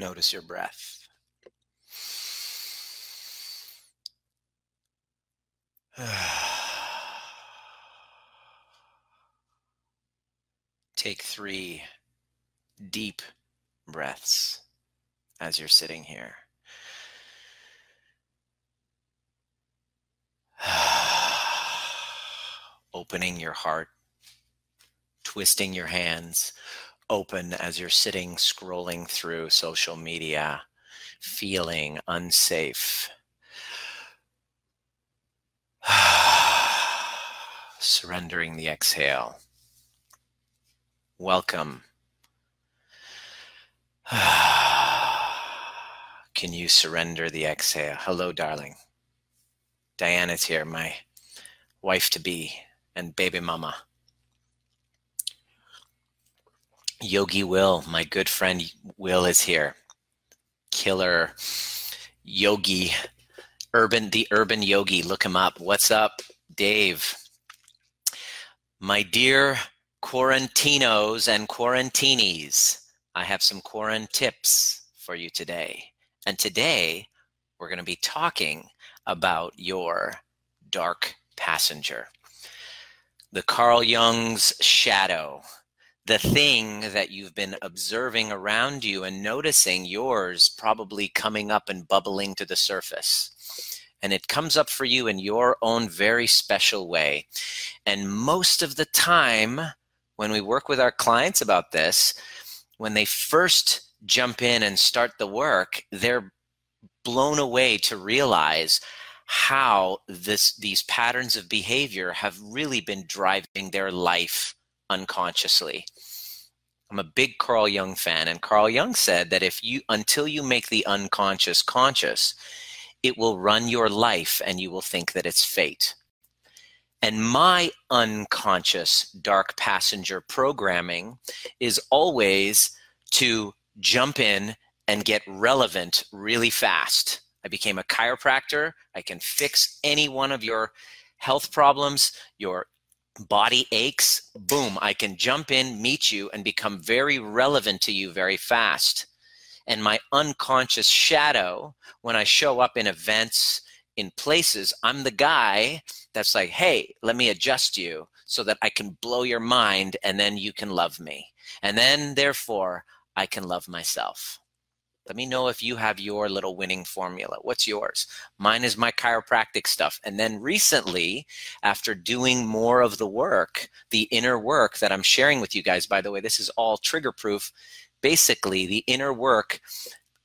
Notice your breath. Take three deep breaths as you're sitting here. Opening your heart, twisting your hands open as you're sitting scrolling through social media, feeling unsafe. Surrendering the exhale. Welcome. Can you surrender the exhale? Hello, darling. Diana's here, my wife to be and baby mama. Yogi Will, my good friend Will is here. Killer yogi, urban, the urban yogi. Look him up. What's up, Dave? My dear quarantinos and quarantinis, I have some quarant tips for you today. And today we're going to be talking about your dark passenger. The Carl Jung's shadow the thing that you've been observing around you and noticing yours probably coming up and bubbling to the surface. And it comes up for you in your own very special way. And most of the time, when we work with our clients about this, when they first jump in and start the work, they're blown away to realize how this these patterns of behavior have really been driving their life unconsciously. I'm a big Carl Jung fan, and Carl Jung said that if you, until you make the unconscious conscious, it will run your life and you will think that it's fate. And my unconscious dark passenger programming is always to jump in and get relevant really fast. I became a chiropractor. I can fix any one of your health problems, your body aches, boom, I can jump in, meet you, and become very relevant to you very fast. And my unconscious shadow, when I show up in events, in places, I'm the guy that's like, hey, let me adjust you so that I can blow your mind and then you can love me. And then, therefore, I can love myself. Let me know if you have your little winning formula. What's yours? Mine is my chiropractic stuff. And then recently, after doing more of the work, the inner work that I'm sharing with you guys, by the way, this is all trigger proof. Basically, the inner work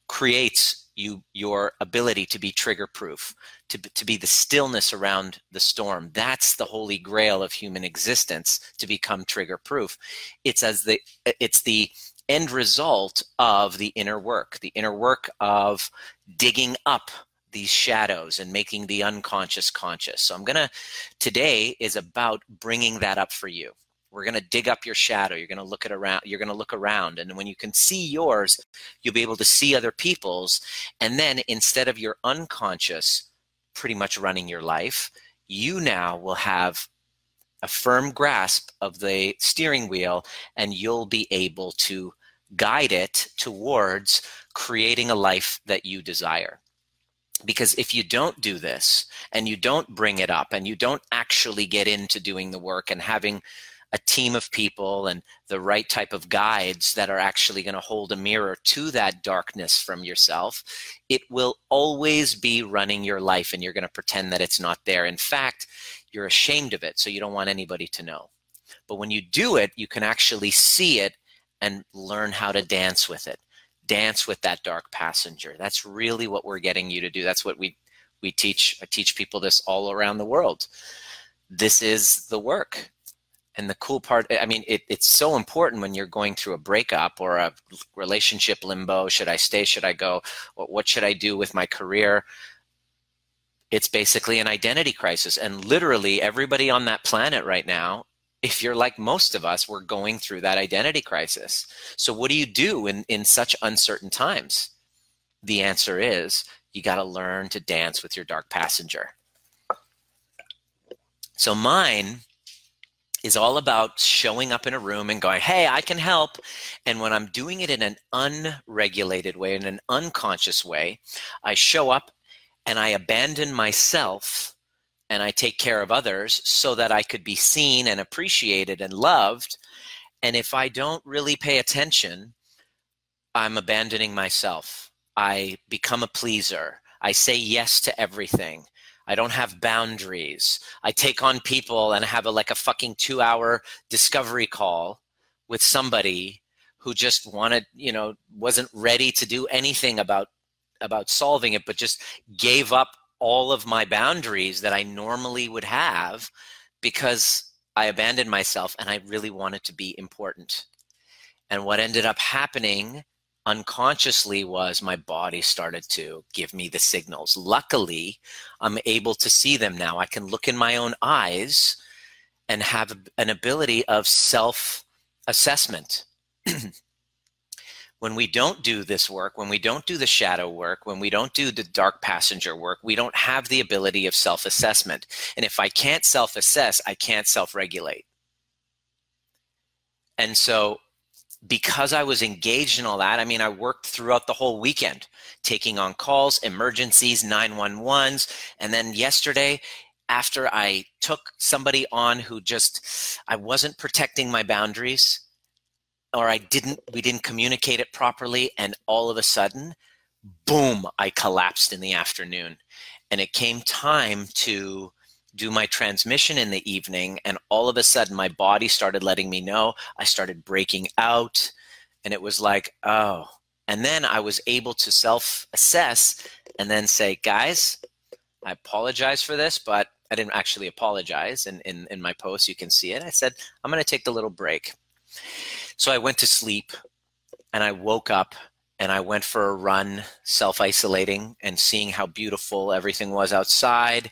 creates you your ability to be trigger proof to, to be the stillness around the storm that's the holy grail of human existence to become trigger proof it's as the it's the end result of the inner work, the inner work of digging up these shadows and making the unconscious conscious. So I'm going to, today is about bringing that up for you. We're going to dig up your shadow. You're going to look at around. You're going to look around, and when you can see yours, you'll be able to see other people's. And then instead of your unconscious pretty much running your life, you now will have a firm grasp of the steering wheel and you'll be able to guide it towards creating a life that you desire. Because if you don't do this and you don't bring it up and you don't actually get into doing the work and having a team of people and the right type of guides that are actually going to hold a mirror to that darkness from yourself, it will always be running your life and you're going to pretend that it's not there. In fact, you're ashamed of it, so you don't want anybody to know. But when you do it, you can actually see it and learn how to dance with it. Dance with that dark passenger. That's really what we're getting you to do. That's what we we teach. I teach people this all around the world. This is the work. And the cool part, I mean, it, it's so important when you're going through a breakup or a relationship limbo. Should I stay? Should I go? What should I do with my career? It's basically an identity crisis. And literally everybody on that planet right now, if you're like most of us, we're going through that identity crisis. So what do you do in, in such uncertain times? The answer is you got to learn to dance with your dark passenger. So mine is all about showing up in a room and going, hey, I can help. And when I'm doing it in an unregulated way, in an unconscious way, I show up and I abandon myself and I take care of others so that I could be seen and appreciated and loved. And if I don't really pay attention, I'm abandoning myself. I become a pleaser. I say yes to everything. I don't have boundaries. I take on people and have a like a fucking two hour discovery call with somebody who just wanted, you know, wasn't ready to do anything about about solving it, but just gave up all of my boundaries that I normally would have because I abandoned myself and I really wanted to be important. And what ended up happening unconsciously was my body started to give me the signals. Luckily, I'm able to see them now. I can look in my own eyes and have an ability of self assessment. when we don't do this work, when we don't do the shadow work, when we don't do the dark passenger work, we don't have the ability of self assessment. And if I can't self assess, I can't self regulate. And so because I was engaged in all that, I mean, I worked throughout the whole weekend, taking on calls, emergencies, 911s. And then yesterday, after I took somebody on who just, I wasn't protecting my boundaries, or I didn't, we didn't communicate it properly. And all of a sudden, boom, I collapsed in the afternoon. And it came time to do my transmission in the evening and all of a sudden my body started letting me know i started breaking out and it was like oh and then i was able to self assess and then say guys i apologize for this but i didn't actually apologize and in, in my post you can see it i said i'm going to take the little break so i went to sleep and i woke up and I went for a run, self isolating and seeing how beautiful everything was outside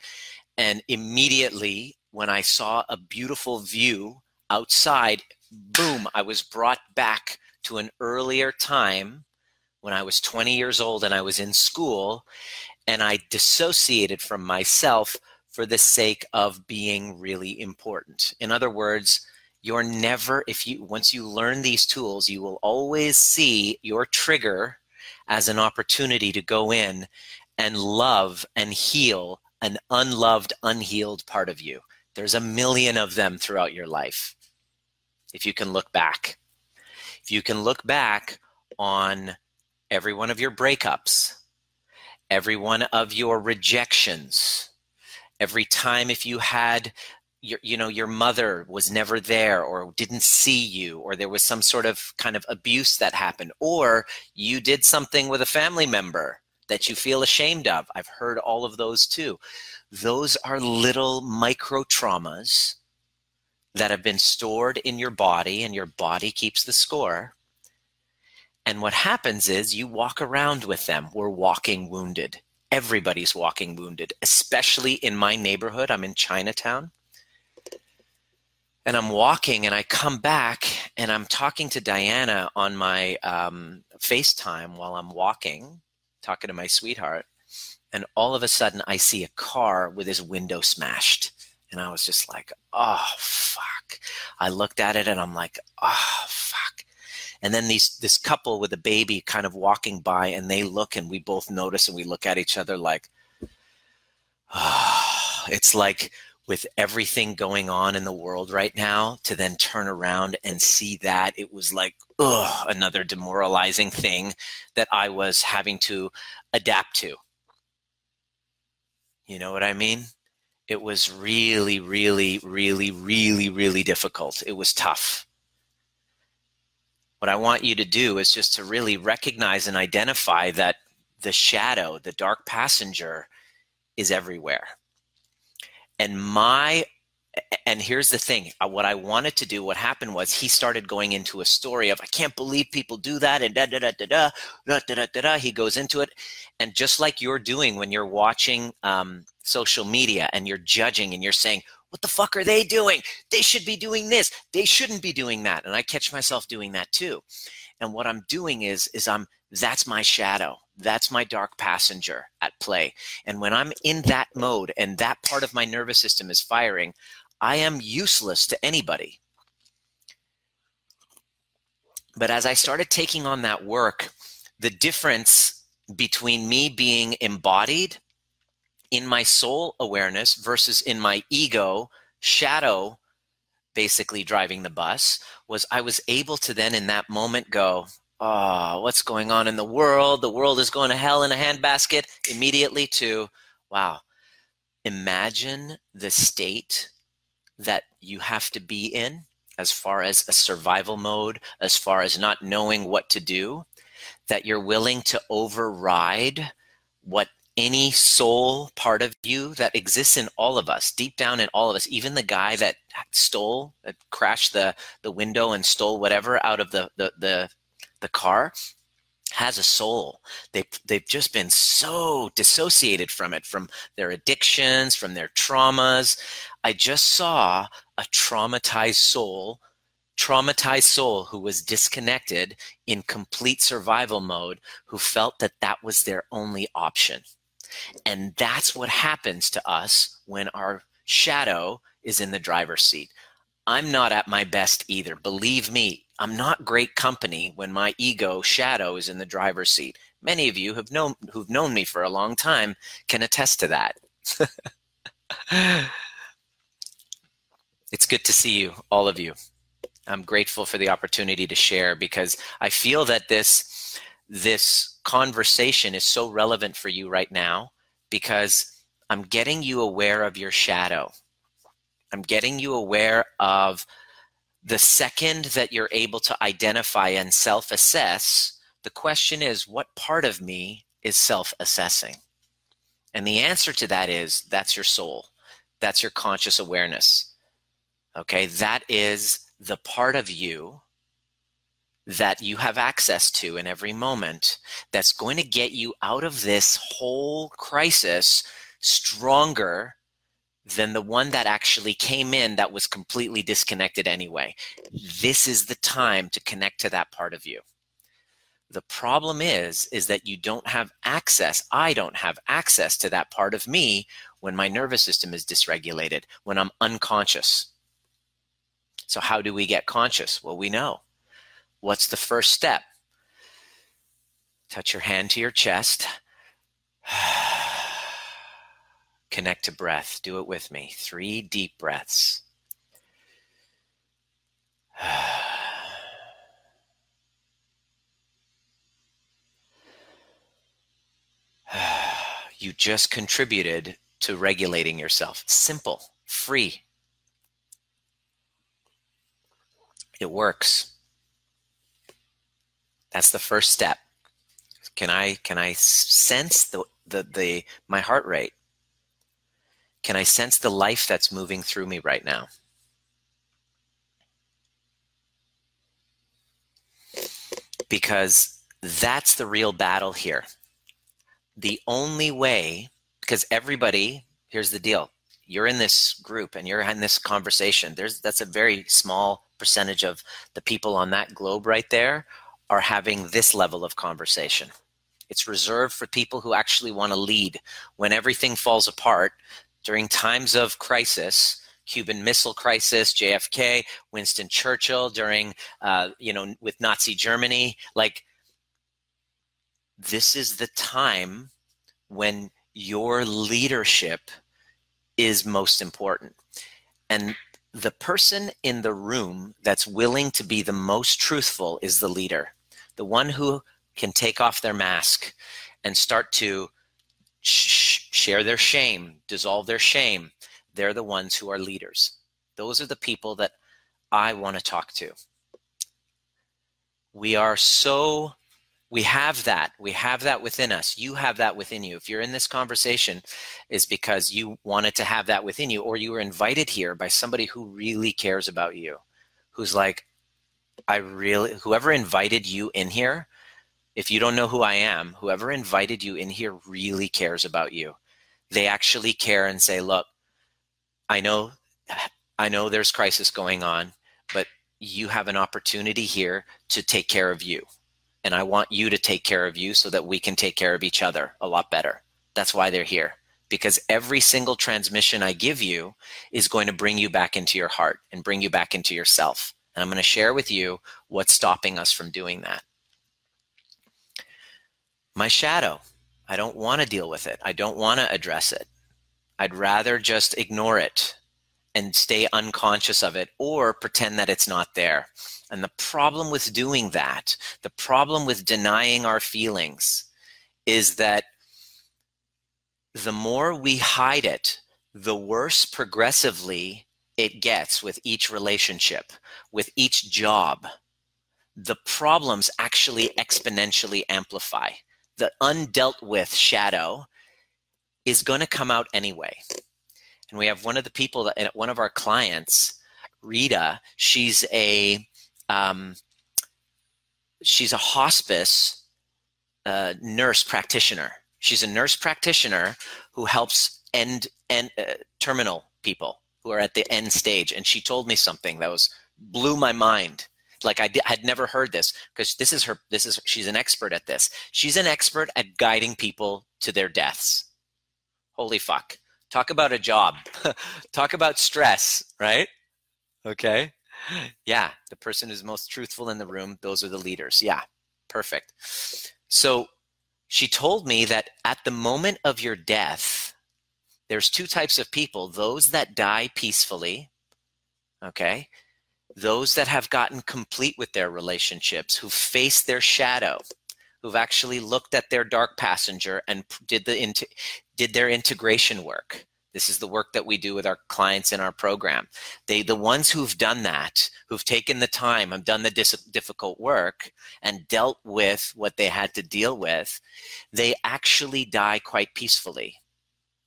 and immediately, when I saw a beautiful view outside, boom, I was brought back to an earlier time when I was 20 years old and I was in school. And I dissociated from myself for the sake of being really important. In other words, you're never, if you, once you learn these tools, you will always see your trigger as an opportunity to go in and love and heal an unloved, unhealed part of you. There's a million of them throughout your life. If you can look back, if you can look back on every one of your breakups, every one of your rejections, every time if you had your, you know your mother was never there or didn't see you or there was some sort of kind of abuse that happened or you did something with a family member that you feel ashamed of. I've heard all of those too. Those are little micro traumas that have been stored in your body, and your body keeps the score. And what happens is you walk around with them. We're walking wounded. Everybody's walking wounded, especially in my neighborhood. I'm in Chinatown. And I'm walking and I come back and I'm talking to Diana on my um, FaceTime while I'm walking talking to my sweetheart, and all of a sudden I see a car with his window smashed. And I was just like, oh, fuck. I looked at it and I'm like, oh, fuck. And then these this couple with a baby kind of walking by and they look and we both notice and we look at each other like, oh, it's like with everything going on in the world right now to then turn around and see that it was like ugh, another demoralizing thing that I was having to adapt to. You know what I mean? It was really, really, really, really, really difficult. It was tough. What I want you to do is just to really recognize and identify that the shadow, the dark passenger, is everywhere and my and here's the thing. Uh, what i wanted to do what happened was he started going into a story of i can't believe people do that and da da da da da da da da da, he goes into it. And just like you're doing when you're watching um, social media and you're judging and you're saying what the fuck are they doing? They should be doing this. They shouldn't be doing that. And i catch myself doing that too. And what i'm doing is is i'm that's my shadow that's my dark passenger at play. And when I'm in that mode and that part of my nervous system is firing, I am useless to anybody. But as I started taking on that work, the difference between me being embodied in my soul awareness versus in my ego shadow basically driving the bus was I was able to then in that moment go, oh, what's going on in the world? The world is going to hell in a handbasket immediately to, wow, imagine the state that you have to be in as far as a survival mode, as far as not knowing what to do, that you're willing to override what any soul part of you that exists in all of us, deep down in all of us, even the guy that stole, that crashed the, the window and stole whatever out of the, the, the, the car, has a soul. They they've just been so dissociated from it, from their addictions, from their traumas. I just saw a traumatized soul, traumatized soul who was disconnected in complete survival mode, who felt that that was their only option. And that's what happens to us when our shadow is in the driver's seat. I'm not at my best either. Believe me, I'm not great company when my ego shadow is in the driver's seat. Many of you have known who've known me for a long time can attest to that. it's good to see you, all of you. I'm grateful for the opportunity to share because I feel that this this conversation is so relevant for you right now because I'm getting you aware of your shadow. I'm getting you aware of the second that you're able to identify and self assess, the question is, what part of me is self assessing? And the answer to that is that's your soul, that's your conscious awareness. Okay, that is the part of you that you have access to in every moment that's going to get you out of this whole crisis stronger than the one that actually came in that was completely disconnected anyway. This is the time to connect to that part of you. The problem is is that you don't have access. I don't have access to that part of me when my nervous system is dysregulated, when I'm unconscious. So how do we get conscious? Well, we know. What's the first step? Touch your hand to your chest. Connect to breath. Do it with me. Three deep breaths. you just contributed to regulating yourself. Simple, free. It works. That's the first step. Can I can I sense the the, the my heart rate? Can I sense the life that's moving through me right now? Because that's the real battle here. The only way, because everybody, here's the deal you're in this group and you're in this conversation there's that's a very small percentage of the people on that globe right there are having this level of conversation it's reserved for people who actually want to lead when everything falls apart during times of crisis, Cuban Missile Crisis, JFK, Winston Churchill during, uh, you know, with Nazi Germany. Like, this is the time when your leadership is most important. And the person in the room that's willing to be the most truthful is the leader, the one who can take off their mask and start to share their shame, dissolve their shame, they're the ones who are leaders. Those are the people that I want to talk to. We are so, we have that. We have that within us. You have that within you. If you're in this conversation, is because you wanted to have that within you, or you were invited here by somebody who really cares about you, who's like, I really, whoever invited you in here if you don't know who I am, whoever invited you in here really cares about you. They actually care and say, look, I know I know there's crisis going on, but you have an opportunity here to take care of you. And I want you to take care of you so that we can take care of each other a lot better. That's why they're here because every single transmission I give you is going to bring you back into your heart and bring you back into yourself. And I'm going to share with you what's stopping us from doing that. My shadow, I don't want to deal with it. I don't want to address it. I'd rather just ignore it and stay unconscious of it or pretend that it's not there. And the problem with doing that, the problem with denying our feelings, is that the more we hide it, the worse progressively it gets with each relationship, with each job. The problems actually exponentially amplify. The undealt with shadow is going to come out anyway. And we have one of the people that one of our clients, Rita, she's a um, she's a hospice uh, nurse practitioner. She's a nurse practitioner who helps end end uh, terminal people who are at the end stage. And she told me something that was blew my mind. Like I had never heard this because this is her. This is she's an expert at this. She's an expert at guiding people to their deaths. Holy fuck! Talk about a job. Talk about stress, right? Okay. Yeah, the person who's most truthful in the room. Those are the leaders. Yeah, perfect. So she told me that at the moment of your death, there's two types of people those that die peacefully, okay? Those that have gotten complete with their relationships, who face their shadow, who've actually looked at their dark passenger and did the did their integration work. This is the work that we do with our clients in our program. They, the ones who've done that, who've taken the time, have done the dis- difficult work, and dealt with what they had to deal with, they actually die quite peacefully.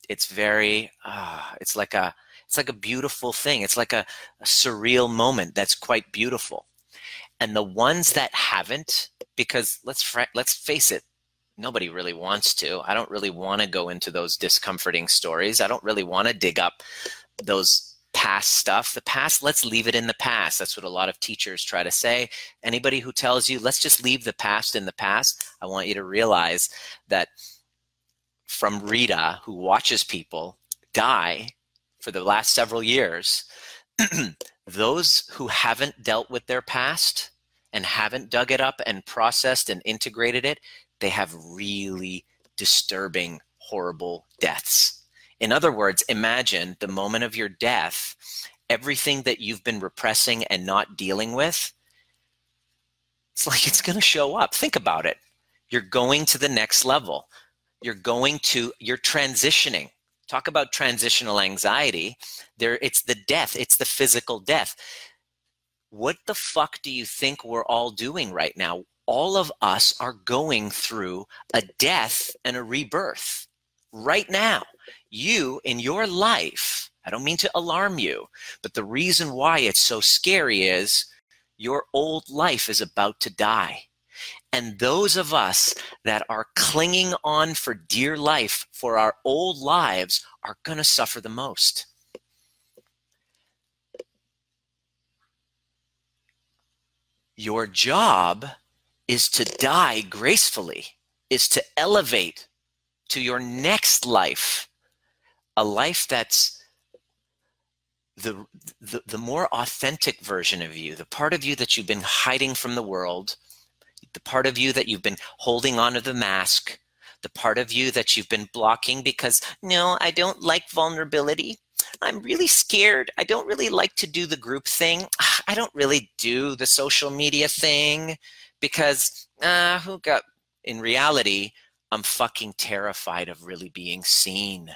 It's very, uh, it's like a, it's like a beautiful thing. It's like a, a surreal moment that's quite beautiful. And the ones that haven't, because let's let's face it, nobody really wants to. I don't really want to go into those discomforting stories. I don't really want to dig up those past stuff. The past, let's leave it in the past. That's what a lot of teachers try to say. Anybody who tells you, let's just leave the past in the past, I want you to realize that from Rita, who watches people die for the last several years, those who haven't dealt with their past and haven't dug it up and processed and integrated it, they have really disturbing, horrible deaths. In other words, imagine the moment of your death, everything that you've been repressing and not dealing with, it's like it's going to show up. Think about it. You're going to the next level. You're going to, you're transitioning. Talk about transitional anxiety. There, it's the death, it's the physical death. What the fuck do you think we're all doing right now? all of us are going through a death and a rebirth right now. You in your life, I don't mean to alarm you, but the reason why it's so scary is your old life is about to die. And those of us that are clinging on for dear life for our old lives are going to suffer the most. Your job is to die gracefully, is to elevate to your next life, a life that's the, the, the more authentic version of you, the part of you that you've been hiding from the world, the part of you that you've been holding onto the mask, the part of you that you've been blocking because, no, I don't like vulnerability. I'm really scared. I don't really like to do the group thing. I don't really do the social media thing because uh, who got in reality i'm fucking terrified of really being seen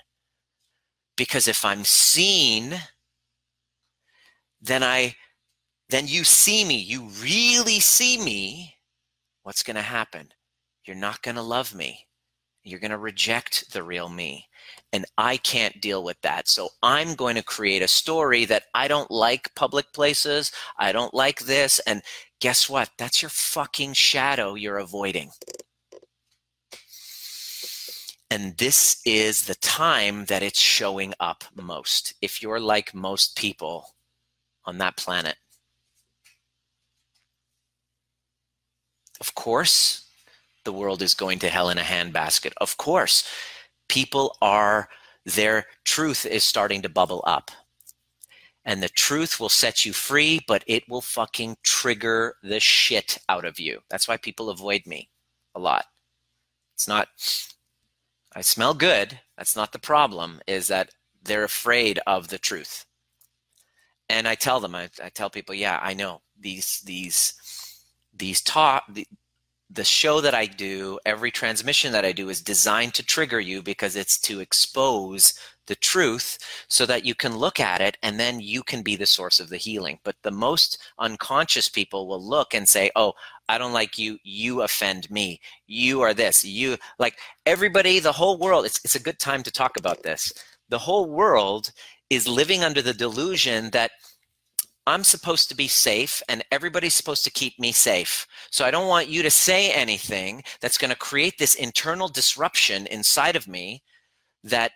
because if i'm seen then i then you see me you really see me what's going to happen you're not going to love me you're going to reject the real me and I can't deal with that. So I'm going to create a story that I don't like public places. I don't like this. And guess what? That's your fucking shadow you're avoiding. And this is the time that it's showing up most. If you're like most people on that planet. Of course, the world is going to hell in a handbasket. Of course, people are their truth is starting to bubble up. And the truth will set you free, but it will fucking trigger the shit out of you. That's why people avoid me a lot. It's not, I smell good. That's not the problem, is that they're afraid of the truth. And I tell them, I, I tell people, yeah, I know these, these, these talk, the, the show that I do, every transmission that I do is designed to trigger you because it's to expose the truth so that you can look at it and then you can be the source of the healing. But the most unconscious people will look and say, Oh, I don't like you. You offend me. You are this. You like everybody, the whole world. It's, it's a good time to talk about this. The whole world is living under the delusion that I'm supposed to be safe and everybody's supposed to keep me safe. So I don't want you to say anything that's going to create this internal disruption inside of me that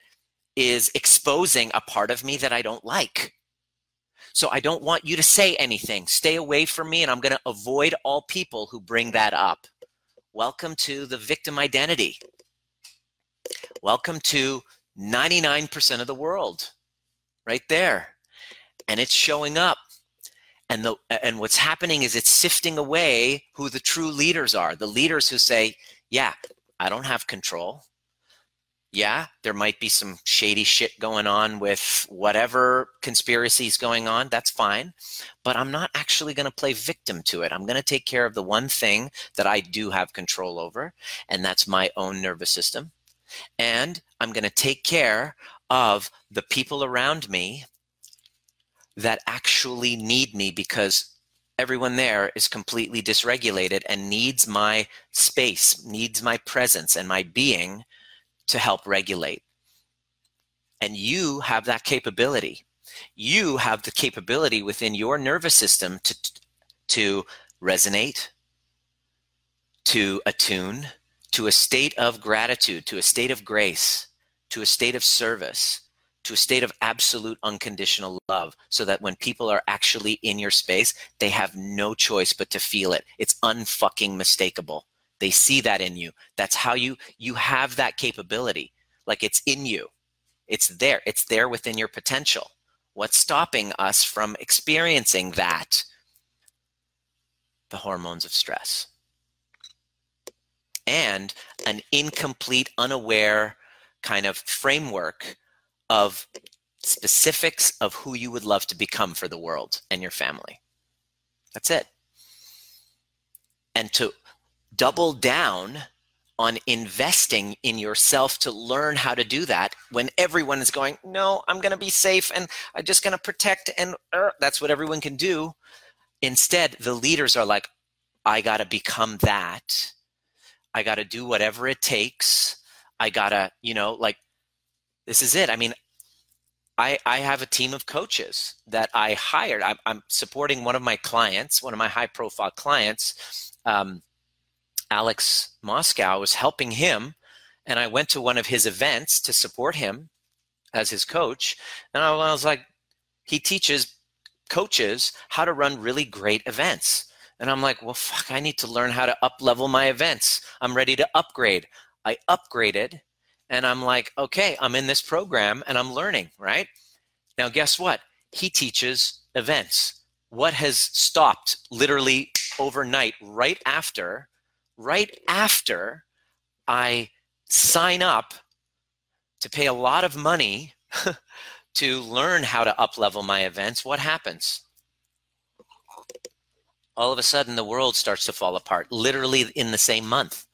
is exposing a part of me that I don't like. So I don't want you to say anything. Stay away from me and I'm going to avoid all people who bring that up. Welcome to the victim identity. Welcome to 99% of the world right there. And it's showing up and the and what's happening is it's sifting away who the true leaders are the leaders who say yeah i don't have control. Yeah there might be some shady shit going on with whatever conspiracies going on that's fine but i'm not actually going to play victim to it. I'm going to take care of the one thing that i do have control over and that's my own nervous system and i'm going to take care of the people around me that actually need me because everyone there is completely dysregulated and needs my space, needs my presence and my being to help regulate. And you have that capability. You have the capability within your nervous system to, to resonate, to attune, to a state of gratitude, to a state of grace, to a state of service to a state of absolute unconditional love so that when people are actually in your space, they have no choice but to feel it. It's unfucking mistakable. They see that in you. That's how you you have that capability. Like it's in you. It's there. It's there within your potential. What's stopping us from experiencing that? The hormones of stress. And an incomplete, unaware kind of framework of specifics of who you would love to become for the world and your family. That's it. And to double down on investing in yourself to learn how to do that when everyone is going, no, I'm going to be safe and I'm just going to protect. And uh, that's what everyone can do. Instead, the leaders are like, I got to become that. I got to do whatever it takes. I got to, you know, like this is it. I mean, I, I have a team of coaches that I hired. I'm, I'm supporting one of my clients, one of my high profile clients, um, Alex Moscow, was helping him. And I went to one of his events to support him as his coach. And I was like, he teaches coaches how to run really great events. And I'm like, well, fuck, I need to learn how to up level my events. I'm ready to upgrade. I upgraded and I'm like, okay, I'm in this program and I'm learning, right? Now, guess what? He teaches events. What has stopped literally overnight, right after, right after I sign up to pay a lot of money to learn how to up level my events, what happens? All of a sudden, the world starts to fall apart, literally in the same month.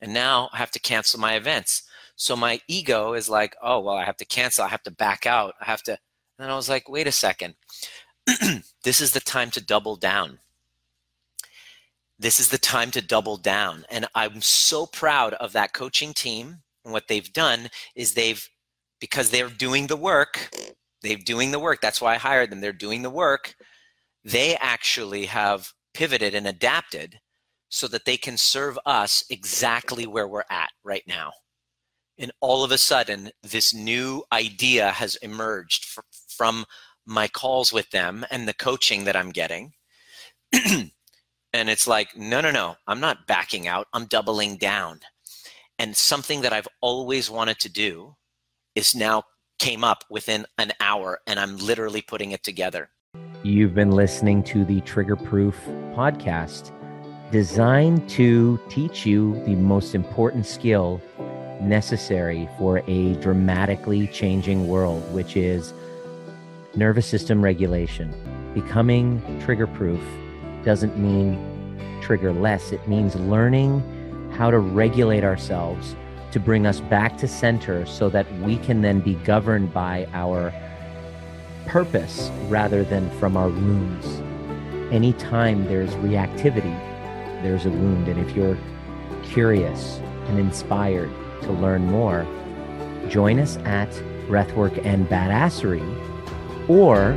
And now I have to cancel my events. So my ego is like, oh, well, I have to cancel. I have to back out. I have to. And I was like, wait a second. this is the time to double down. This is the time to double down. And I'm so proud of that coaching team. And what they've done is they've, because they're doing the work, they're doing the work. That's why I hired them. They're doing the work. They actually have pivoted and adapted so that they can serve us exactly where we're at right now and all of a sudden this new idea has emerged from my calls with them and the coaching that i'm getting. And it's like no no no i'm not backing out. I'm doubling down. And something that i've always wanted to do is now came up within an hour and I'm literally putting it together. You've been listening to the Trigger Proof podcast, designed to teach you the most important skill necessary for a dramatically changing world, which is nervous system regulation. Becoming trigger proof doesn't mean trigger less, it means learning how to regulate ourselves to bring us back to center so that we can then be governed by our purpose rather than from our wounds. Anytime there's reactivity, there's a wound. And if you're curious and inspired to learn more, join us at Breathwork and Badassery or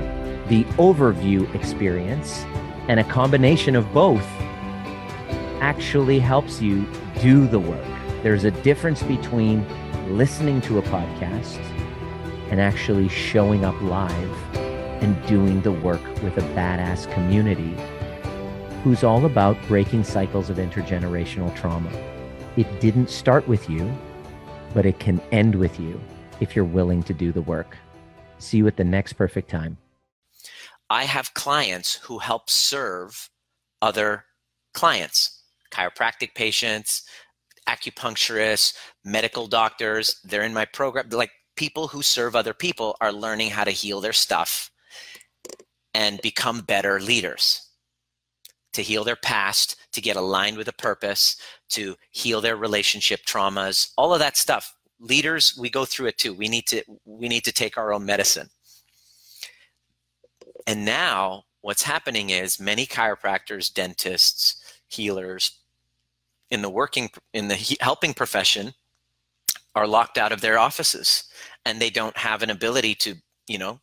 the overview experience, and a combination of both actually helps you do the work. There's a difference between listening to a podcast and actually showing up live and doing the work with a badass community who's all about breaking cycles of intergenerational trauma. It didn't start with you, but it can end with you if you're willing to do the work. See you at the next perfect time. I have clients who help serve other clients, chiropractic patients, acupuncturists, medical doctors. They're in my program. Like people who serve other people are learning how to heal their stuff and become better leaders to heal their past, to get aligned with a purpose, to heal their relationship traumas, all of that stuff. Leaders, we go through it too. We need to we need to take our own medicine. And now what's happening is many chiropractors, dentists, healers in the working in the helping profession are locked out of their offices and they don't have an ability to, you know,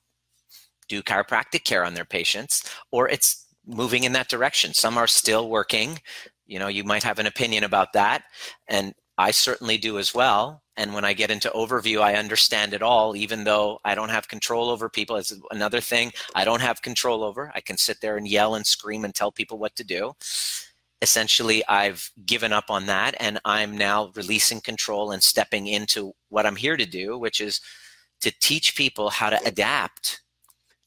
do chiropractic care on their patients or it's moving in that direction. Some are still working. You know, you might have an opinion about that. And I certainly do as well. And when I get into overview, I understand it all, even though I don't have control over people. It's another thing I don't have control over. I can sit there and yell and scream and tell people what to do. Essentially, I've given up on that and I'm now releasing control and stepping into what I'm here to do, which is to teach people how to adapt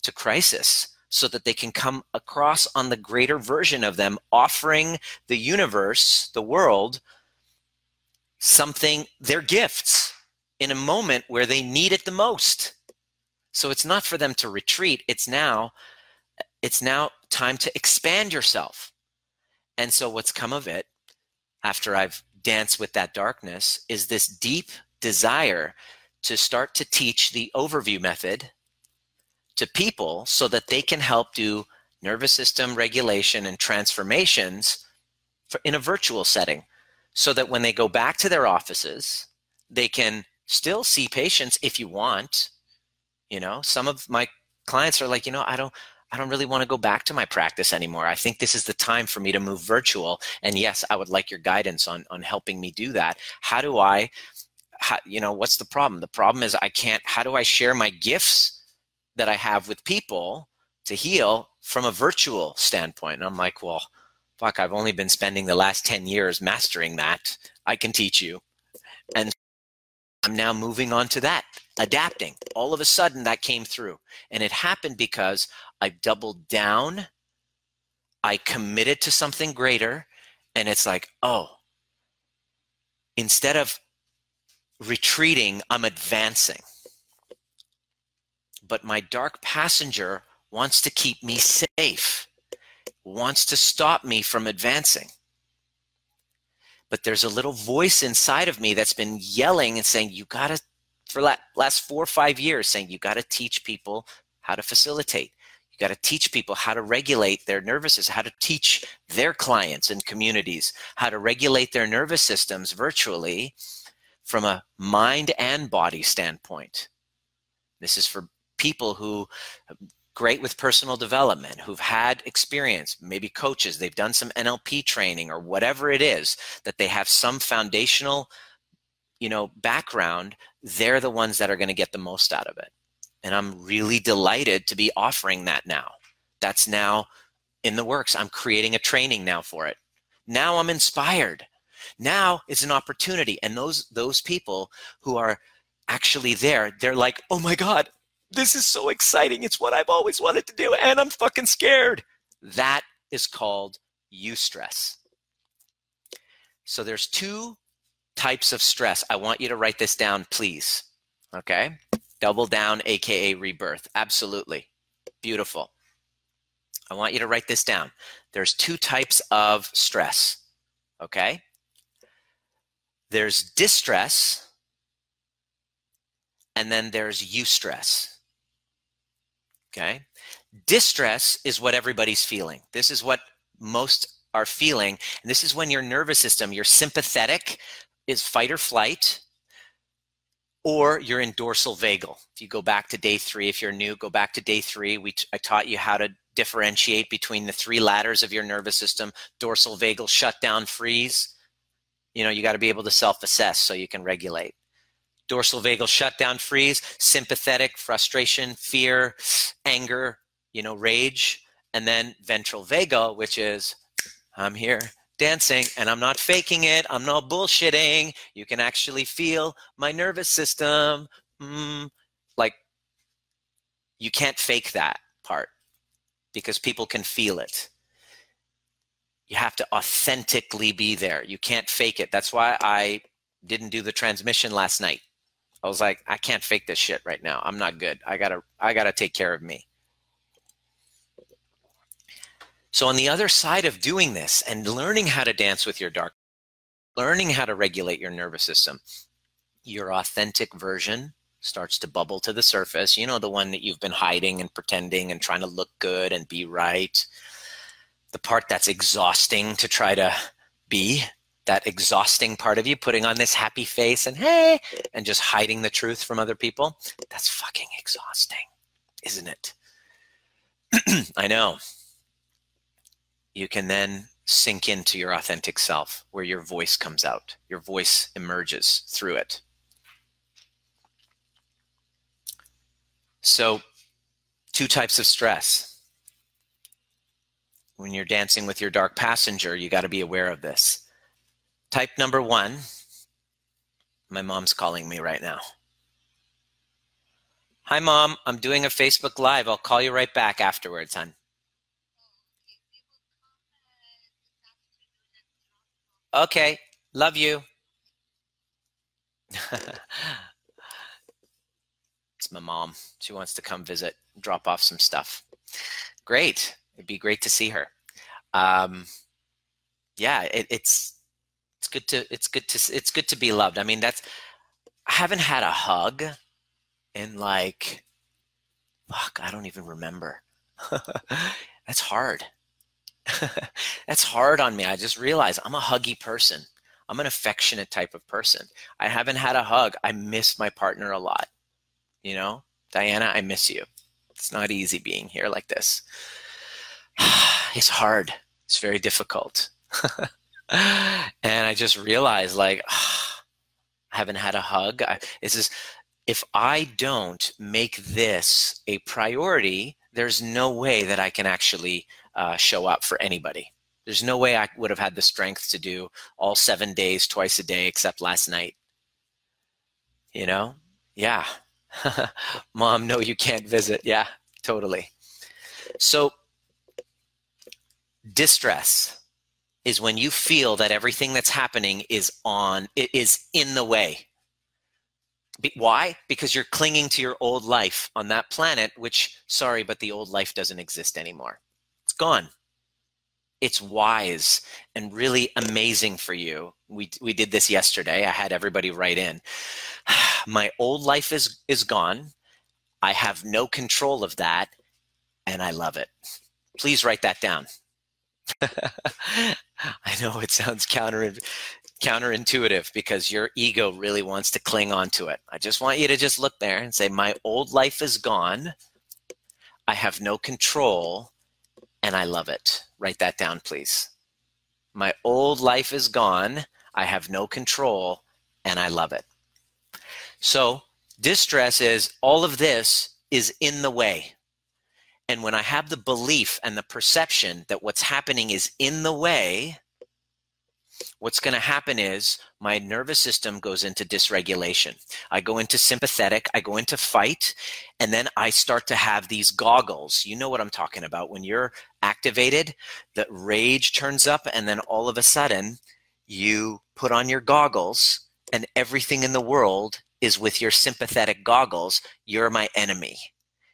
to crisis so that they can come across on the greater version of them, offering the universe, the world, something, their gifts in a moment where they need it the most. So it's not for them to retreat. It's now, it's now time to expand yourself. And so what's come of it after I've danced with that darkness is this deep desire to start to teach the overview method to people so that they can help do nervous system regulation and transformations for, in a virtual setting so that when they go back to their offices they can still see patients if you want. You know some of my clients are like you know i don't i don't really want to go back to my practice anymore. I think this is the time for me to move virtual and yes i would like your guidance on on helping me do that. How do i how, you know what's the problem? The problem is i can't how do i share my gifts that I have with people to heal from a virtual standpoint. And I'm like, well, fuck, I've only been spending the last 10 years mastering that. I can teach you. And I'm now moving on to that, adapting. All of a sudden, that came through. And it happened because I doubled down, I committed to something greater. And it's like, oh, instead of retreating, I'm advancing but my dark passenger wants to keep me safe, wants to stop me from advancing. But there's a little voice inside of me that's been yelling and saying, You got to, for la- last four or five years, saying, You got to teach people how to facilitate. You got to teach people how to regulate their nervous system, how to teach their clients and communities how to regulate their nervous systems virtually from a mind and body standpoint. This is for people who great with personal development who've had experience maybe coaches they've done some nlp training or whatever it is that they have some foundational you know background they're the ones that are going to get the most out of it. And i'm really delighted to be offering that now. That's now in the works. I'm creating a training now for it. Now i'm inspired. Now it's an opportunity. And those those people who are actually there, they're like, oh my God, this is so exciting. It's what I've always wanted to do, and I'm fucking scared. That is called eustress. So there's two types of stress. I want you to write this down, please. Okay? Double down, aka rebirth. Absolutely. Beautiful. I want you to write this down. There's two types of stress. Okay? There's distress, and then there's eustress. Okay? Distress is what everybody's feeling. This is what most are feeling. And this is when your nervous system, your sympathetic, is fight or flight, or you're in dorsal vagal. If you go back to day three, if you're new, go back to day three. We t- I taught you how to differentiate between the three ladders of your nervous system dorsal vagal, shutdown, freeze. You know, you got to be able to self assess so you can regulate. Dorsal vagal shutdown, freeze, sympathetic, frustration, fear, anger, you know, rage. And then ventral vagal, which is I'm here dancing and I'm not faking it. I'm not bullshitting. You can actually feel my nervous system. Mm, like, you can't fake that part because people can feel it. You have to authentically be there. You can't fake it. That's why I didn't do the transmission last night. I was like, I can't fake this shit right now. I'm not good. I gotta, I gotta take care of me. So, on the other side of doing this and learning how to dance with your dark, learning how to regulate your nervous system, your authentic version starts to bubble to the surface. You know, the one that you've been hiding and pretending and trying to look good and be right. The part that's exhausting to try to be, that exhausting part of you, putting on this happy face and hey, and just hiding the truth from other people. That's fucking exhausting, isn't it? I know you can then sink into your authentic self where your voice comes out, your voice emerges through it. So, two types of stress. When you're dancing with your dark passenger, you got to be aware of this. Type number one my mom's calling me right now. Hi, mom. I'm doing a Facebook Live. I'll call you right back afterwards, hon. Okay, love you. it's my mom. She wants to come visit, drop off some stuff. Great. It'd be great to see her. Um, yeah, it, it's it's good to it's good to it's good to be loved. I mean, that's I haven't had a hug in like fuck, I don't even remember. that's hard. That's hard on me. I just realized I'm a huggy person. I'm an affectionate type of person. I haven't had a hug. I miss my partner a lot. You know, Diana, I miss you. It's not easy being here like this. it's hard. It's very difficult. and I just realized, like, I haven't had a hug. I, this is if I don't make this a priority, there's no way that I can actually uh, show up for anybody. There's no way I would have had the strength to do all seven days, twice a day, except last night. You know? Yeah. Mom, no, you can't visit. Yeah, totally. So, distress is when you feel that everything that's happening is on, it is in the way. Why? Because you're clinging to your old life on that planet, which, sorry, but the old life doesn't exist anymore it's gone. It's wise and really amazing for you. We, we did this yesterday. I had everybody write in. My old life is, is gone. I have no control of that, and I love it. Please write that down. I know it sounds counter counterintuitive because your ego really wants to cling on to it. I just want you to just look there and say, My old life is gone. I have no control and I love it. Write that down, please. My old life is gone. I have no control, and I love it. So, distress is all of this is in the way. And when I have the belief and the perception that what's happening is in the way, what's going to happen is my nervous system goes into dysregulation. I go into sympathetic, I go into fight, and then I start to have these goggles. You know what I'm talking about. When you're activated, the rage turns up, and then all of a sudden, you put on your goggles, and everything in the world is with your sympathetic goggles. You're my enemy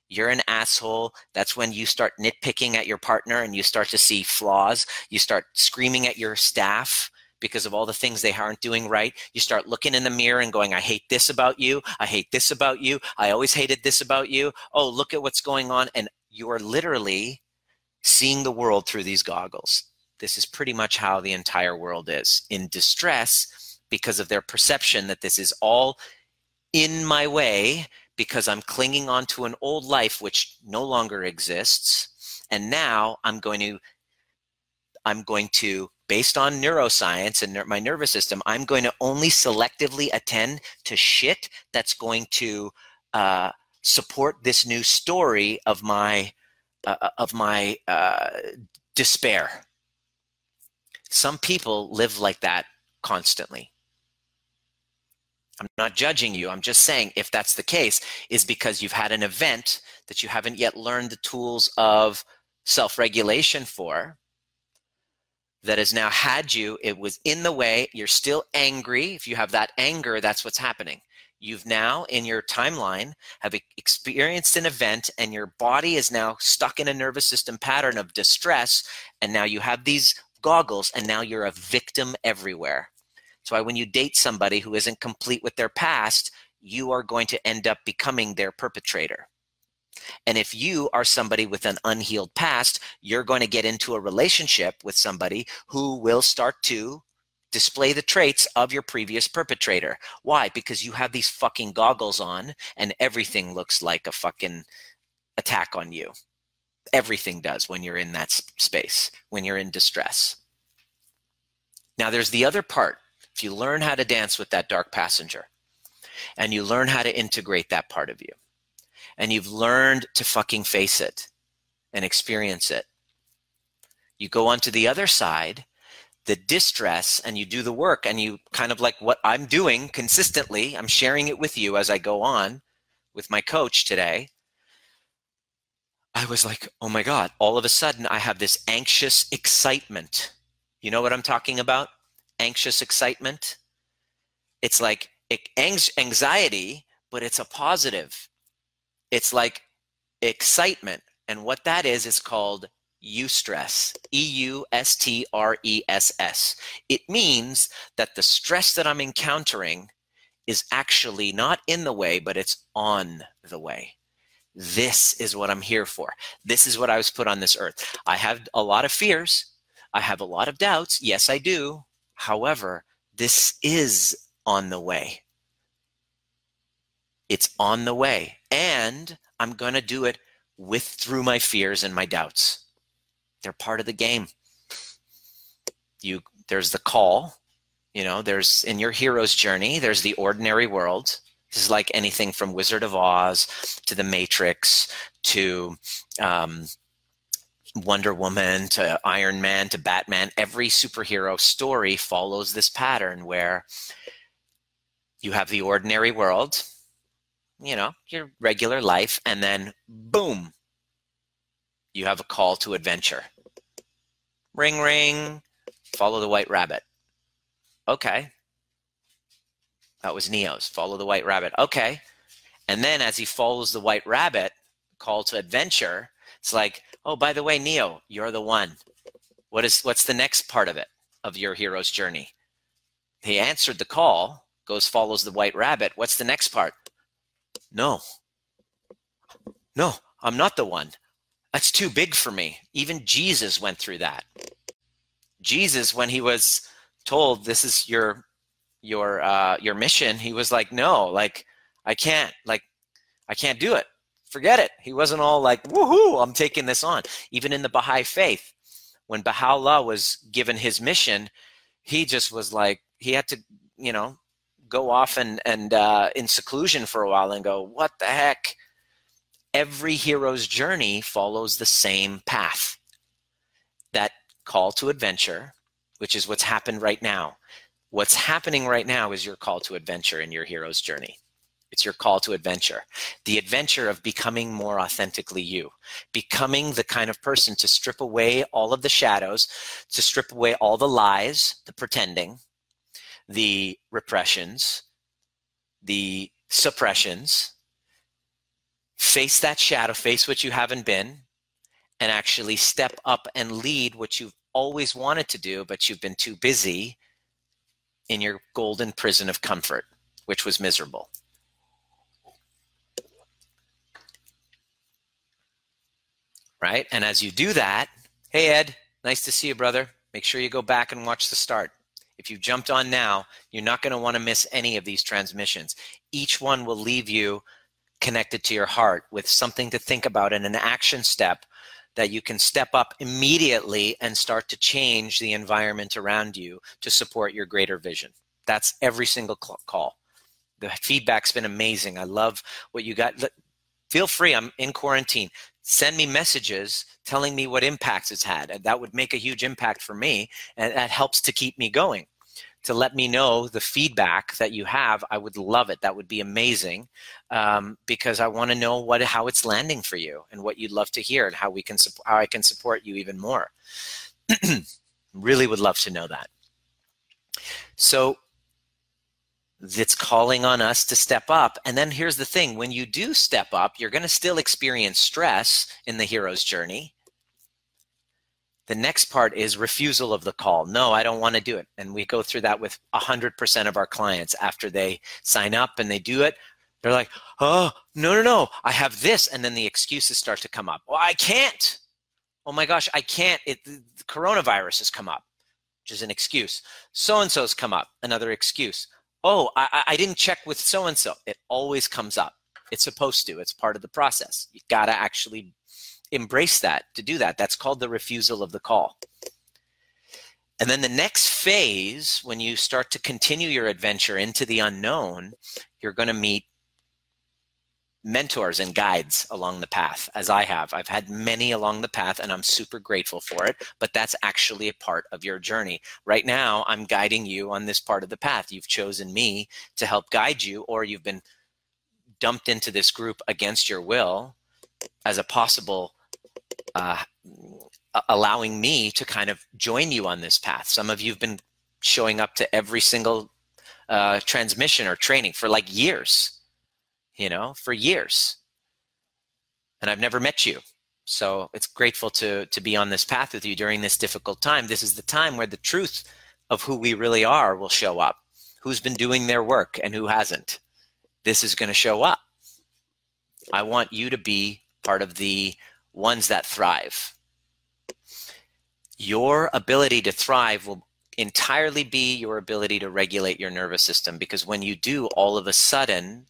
you're an asshole. That's when you start nitpicking at your partner and you start to see flaws. You start screaming at your staff because of all the things they aren't doing right. You start looking in the mirror and going, I hate this about you. I hate this about you. I always hated this about you. Oh, look at what's going on. And you are literally seeing the world through these goggles. This is pretty much how the entire world is in distress because of their perception that this is all in my way because I'm clinging on to an old life which no longer exists. And now I'm going to, I'm going to, based on neuroscience and my nervous system, I'm going to only selectively attend to shit that's going to uh, support this new story of my, uh, uh of my uh, despair. Some people live like that constantly. I'm not judging you. I'm just saying if that's the case, is because you've had an event that you haven't yet learned the tools of self regulation for that has now had you, it was in the way, you're still angry. If you have that anger, that's what's happening. You've now, in your timeline, have experienced an event and your body is now stuck in a nervous system pattern of distress. And now you have these goggles and now you're a victim everywhere. That's why when you date somebody who isn't complete with their past, you are going to end up becoming their perpetrator. And if you are somebody with an unhealed past, you're going to get into a relationship with somebody who will start to display the traits of your previous perpetrator. Why? Because you have these fucking goggles on and everything looks like a fucking attack on you. Everything does when you're in that space, when you're in distress. Now, there's the other part if you learn how to dance with that dark passenger and you learn how to integrate that part of you and you've learned to fucking face it and experience it, you go onto the other side, the distress, and you do the work and you kind of like what I'm doing consistently. I'm sharing it with you as I go on with my coach today. I was like, oh my God, all of a sudden I have this anxious excitement. You know what I'm talking about? Anxious excitement. It's like anxiety, but it's a positive. It's like excitement. And what that is, is called eustress, E U S T R E S S. It means that the stress that I'm encountering is actually not in the way, but it's on the way. This is what I'm here for. This is what I was put on this earth. I have a lot of fears. I have a lot of doubts. Yes, I do. However, this is on the way. It's on the way. And I'm going to do it with through my fears and my doubts. They're part of the game. You there's the call, you know, there's in your hero's journey, there's the ordinary world. This is like anything from Wizard of Oz to the Matrix to um, Wonder Woman to Iron Man to Batman, every superhero story follows this pattern where you have the ordinary world, you know, your regular life, and then boom, you have a call to adventure. Ring, ring, follow the white rabbit. Okay. That was Neo's. Follow the white rabbit. Okay. And then as he follows the white rabbit, call to adventure, it's like, oh, by the way, Neo, you're the one. What is what's the next part of it of your hero's journey? He answered the call, goes follows the white rabbit. What's the next part? No. No, I'm not the one. That's too big for me. Even Jesus went through that. Jesus, when he was told this is your your uh, your mission, he was like, no, like I can't, like I can't do it forget it. He wasn't all like, woohoo, I'm taking this on. Even in the Baha'i faith, when Baha'u'llah was given his mission, he just was like, he had to, you know, go off and, and uh, in seclusion for a while and go, what the heck? Every hero's journey follows the same path. That call to adventure, which is what's happened right now. What's happening right now is your call to adventure in your hero's journey. It's your call to adventure. The adventure of becoming more authentically you, becoming the kind of person to strip away all of the shadows, to strip away all the lies, the pretending, the repressions, the suppressions, face that shadow, face what you haven't been, and actually step up and lead what you've always wanted to do, but you've been too busy in your golden prison of comfort, which was miserable. Right? And as you do that, hey, Ed, nice to see you, brother. Make sure you go back and watch the start. If you jumped on now, you're not going to want to miss any of these transmissions. Each one will leave you connected to your heart with something to think about and an action step that you can step up immediately and start to change the environment around you to support your greater vision. That's every single call. The feedback's been amazing. I love what you got. Feel free, I'm in quarantine. Send me messages telling me what impacts it's had. That would make a huge impact for me, and that helps to keep me going to let me know the feedback that you have. I would love it. That would be amazing um, because I want to know what how it's landing for you and what you'd love to hear and how we can how I can support you even more. really would love to know that. So it's calling on us to step up. And then here's the thing when you do step up, you're going to still experience stress in the hero's journey. The next part is refusal of the call. No, I don't want to do it. And we go through that with 100% of our clients after they sign up and they do it. They're like, oh, no, no, no, I have this. And then the excuses start to come up. Well, I can't. Oh my gosh, I can't. It, the coronavirus has come up, which is an excuse. So and so's come up, another excuse. Oh, I, I didn't check with so and so. It always comes up. It's supposed to, it's part of the process. You got to actually embrace that, to do that. That's called the refusal of the call. And then the next phase, when you start to continue your adventure into the unknown, you're going to meet mentors and guides along the path, as I have. I've had many along the path, and I'm super grateful for it. But that's actually a part of your journey. Right now, I'm guiding you on this part of the path. You've chosen me to help guide you, or you've been dumped into this group against your will as a possible uh, allowing me to kind of join you on this path. Some of you have been showing up to every single uh, transmission or training for like years, you know, for years. And I've never met you. So it's grateful to to be on this path with you during this difficult time. This is the time where the truth of who we really are will show up. Who's been doing their work and who hasn't. This is going to show up. I want you to be part of the ones that thrive. Your ability to thrive will entirely be your ability to regulate your nervous system because when you do, all of a sudden,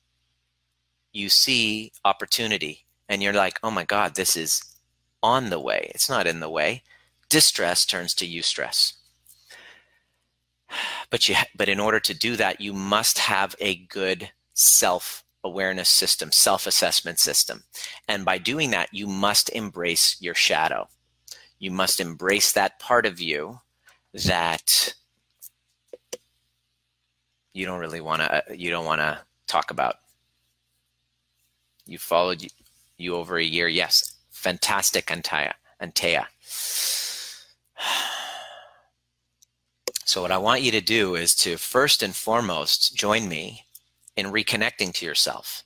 you see opportunity and you're like, oh my God, this is on the way. It's not in the way. Distress turns to eustress. But you, but in order to do that, you must have a good self awareness system, self assessment system. And by doing that, you must embrace your shadow. You must embrace that part of you that you don't really want to uh, you don't want to talk about you followed you, over a year yes fantastic antaya antea so what i want you to do is to first and foremost join me in reconnecting to yourself.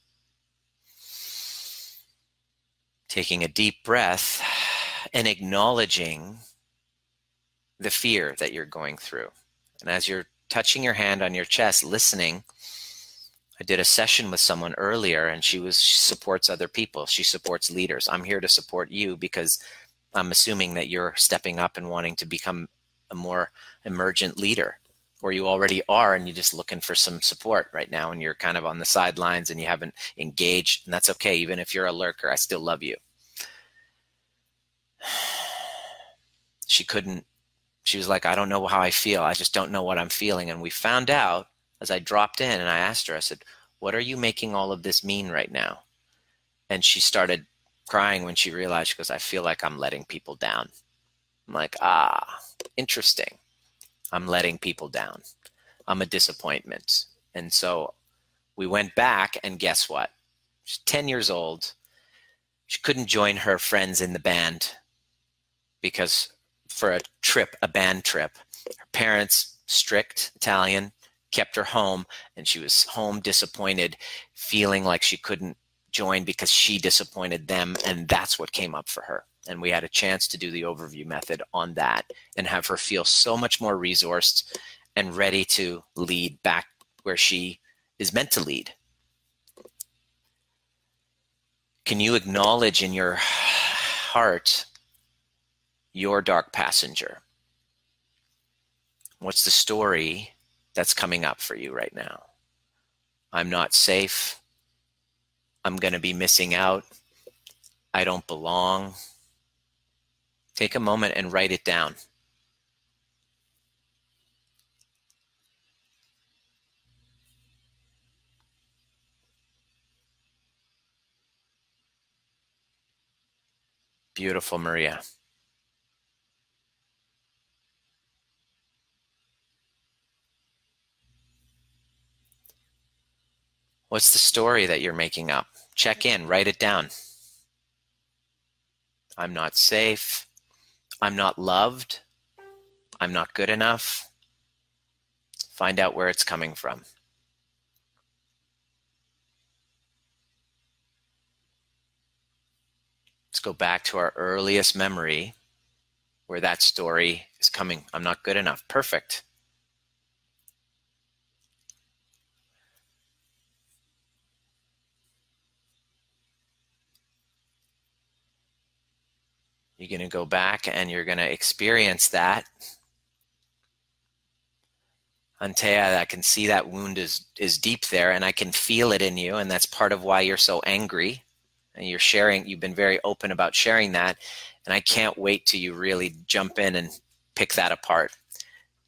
Taking a deep breath and acknowledging the fear that you're going through. And as you're touching your hand on your chest, listening, I did a session with someone earlier and she was she supports other people. She supports leaders. I'm here to support you because I'm assuming that you're stepping up and wanting to become a more emergent leader or you already are and you're just looking for some support right now and you're kind of on the sidelines and you haven't engaged and that's okay even if you're a lurker i still love you she couldn't she was like i don't know how i feel i just don't know what i'm feeling and we found out as i dropped in and i asked her i said what are you making all of this mean right now and she started crying when she realized she goes, i feel like i'm letting people down i'm like ah interesting I'm letting people down. I'm a disappointment. And so we went back, and guess what? She's 10 years old. She couldn't join her friends in the band because for a trip, a band trip, her parents, strict Italian, kept her home, and she was home disappointed, feeling like she couldn't join because she disappointed them. And that's what came up for her and we had a chance to do the overview method on that and have her feel so much more resourced and ready to lead back where she is meant to lead. Can you acknowledge in your heart your dark passenger? What's the story that's coming up for you right now? I'm not safe. I'm going to be missing out. I don't belong. Take a moment and write it down. Beautiful, Maria. What's the story that you're making up? Check in, write it down. I'm not safe. I'm not loved. I'm not good enough. Find out where it's coming from. Let's go back to our earliest memory where that story is coming. I'm not good enough. Perfect. You're going to go back and you're going to experience that. Antea, I can see that wound is, is deep there and I can feel it in you. And that's part of why you're so angry. And you're sharing, you've been very open about sharing that. And I can't wait till you really jump in and pick that apart.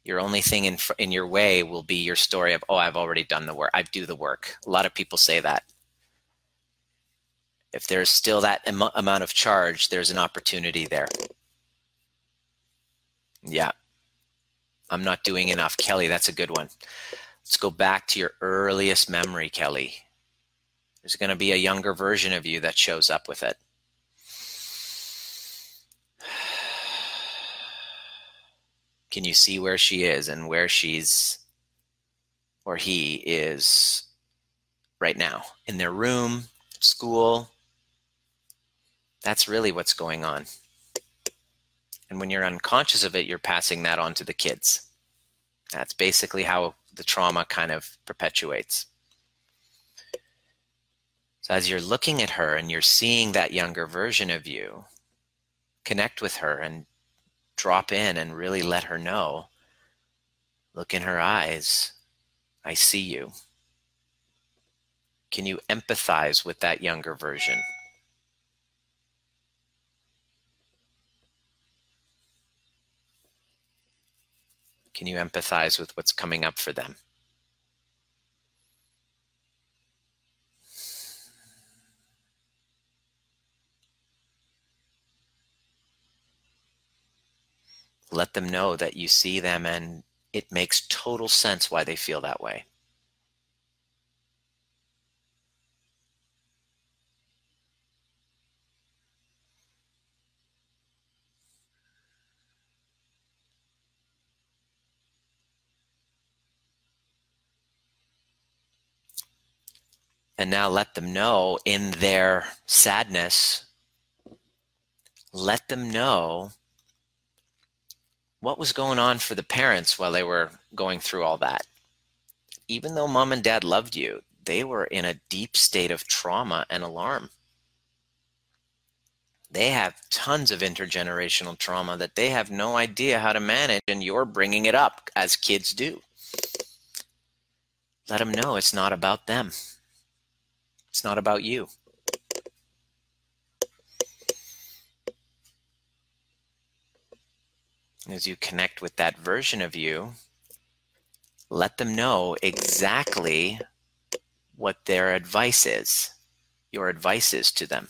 Your only thing in, in your way will be your story of, oh, I've already done the work. I do the work. A lot of people say that if there's still that Im- amount of charge, there's an opportunity there. Yeah. I'm not doing enough. Kelly, that's a good one. Let's go back to your earliest memory, Kelly. There's going to be a younger version of you that shows up with it. Can you see where she is and where she's or he is right now? In their room, school, that's really what's going on. And when you're unconscious of it, you're passing that on to the kids. That's basically how the trauma kind of perpetuates. So as you're looking at her and you're seeing that younger version of you, connect with her and drop in and really let her know. Look in her eyes. I see you. Can you empathize with that younger version? Can you empathize with what's coming up for them? Let them know that you see them and it makes total sense why they feel that way. And now let them know in their sadness, let them know what was going on for the parents while they were going through all that. Even though mom and dad loved you, they were in a deep state of trauma and alarm. They have tons of intergenerational trauma that they have no idea how to manage, and you're bringing it up as kids do. Let them know it's not about them. It's not about you. As you connect with that version of you, let them know exactly what their advice is, your advice is to them.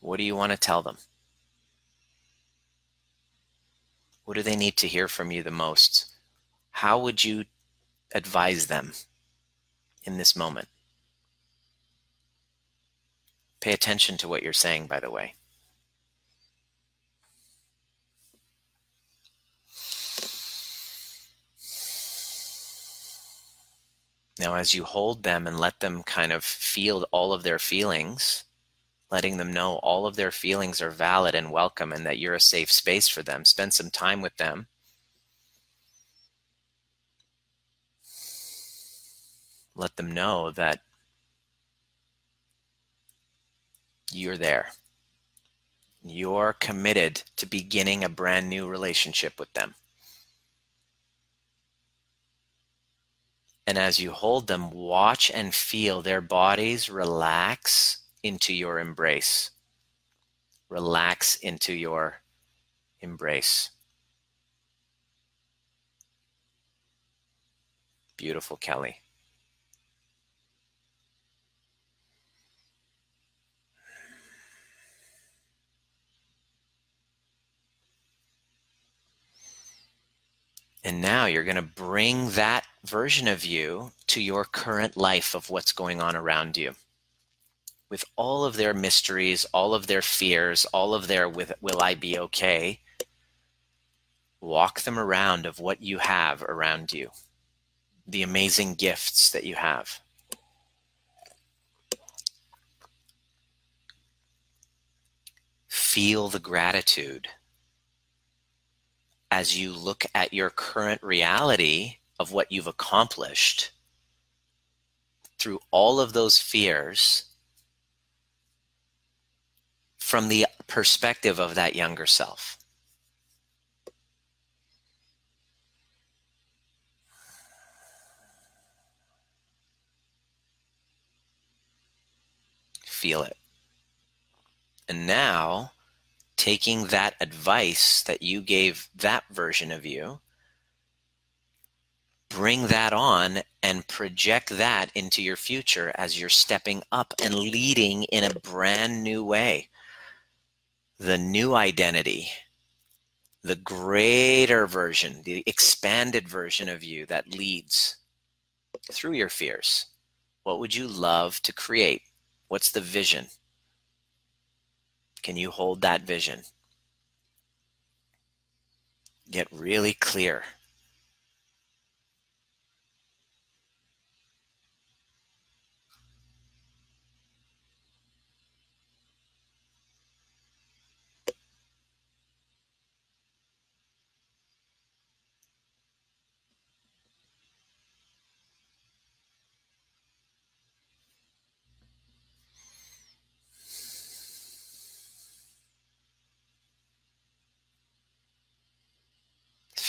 What do you want to tell them? What do they need to hear from you the most? How would you advise them in this moment? Pay attention to what you're saying, by the way. Now, as you hold them and let them kind of feel all of their feelings, letting them know all of their feelings are valid and welcome and that you're a safe space for them, spend some time with them. Let them know that you're there. You're committed to beginning a brand new relationship with them. And as you hold them, watch and feel their bodies relax into your embrace. Relax into your embrace. Beautiful, Kelly. And now you're going to bring that version of you to your current life of what's going on around you. With all of their mysteries, all of their fears, all of their with, will I be okay? Walk them around of what you have around you, the amazing gifts that you have. Feel the gratitude as you look at your current reality of what you've accomplished through all of those fears from the perspective of that younger self. Feel it. And now taking that advice that you gave that version of you, bring that on and project that into your future as you're stepping up and leading in a brand new way. The new identity, the greater version, the expanded version of you that leads through your fears. What would you love to create? What's the vision? Can you hold that vision? Get really clear.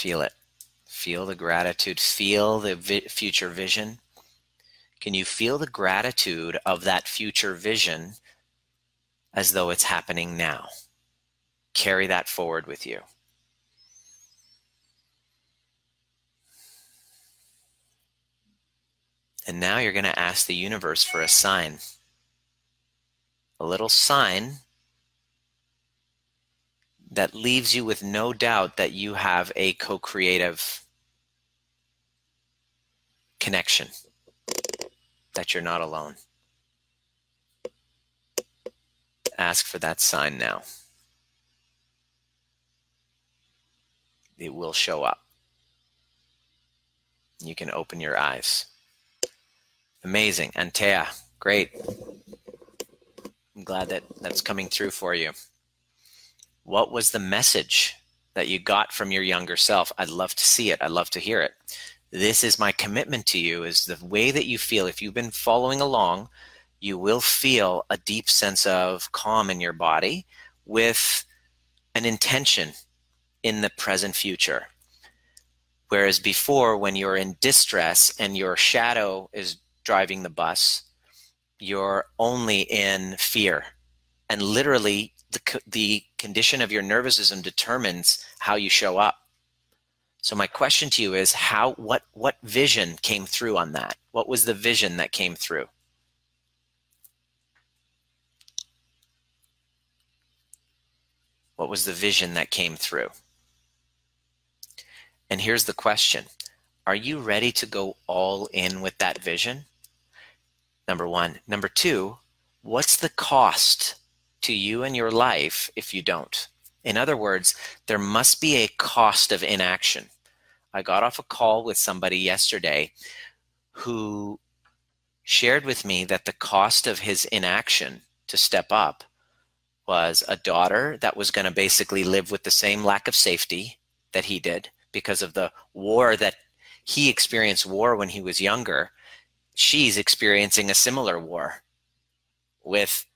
Feel it. Feel the gratitude. Feel the vi- future vision. Can you feel the gratitude of that future vision as though it's happening now? Carry that forward with you. And now you're going to ask the universe for a sign. A little sign that leaves you with no doubt that you have a co creative connection, that you're not alone. Ask for that sign now. It will show up. You can open your eyes. Amazing. Antea, great. I'm glad that that's coming through for you. What was the message that you got from your younger self? I'd love to see it. I'd love to hear it. This is my commitment to you is the way that you feel. If you've been following along, you will feel a deep sense of calm in your body with an intention in the present future. Whereas before, when you're in distress and your shadow is driving the bus, you're only in fear. And literally, the, the condition of your nervous system determines how you show up. So my question to you is how what what vision came through on that? What was the vision that came through? What was the vision that came through? And here's the question Are you ready to go all in with that vision? Number one. Number two, what's the cost to you and your life if you don't? In other words, there must be a cost of inaction. I got off a call with somebody yesterday who shared with me that the cost of his inaction to step up was a daughter that was going to basically live with the same lack of safety that he did because of the war that he experienced war when he was younger she's experiencing a similar war with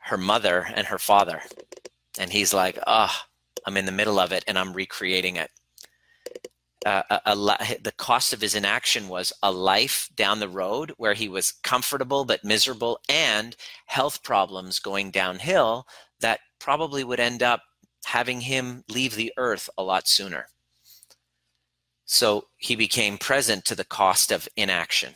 her mother and her father. And he's like, ah, oh, I'm in the middle of it and I'm recreating it. Uh, a, a, the cost of his inaction was a life down the road where he was comfortable but miserable and health problems going downhill that probably would end up having him leave the earth a lot sooner. So he became present to the cost of inaction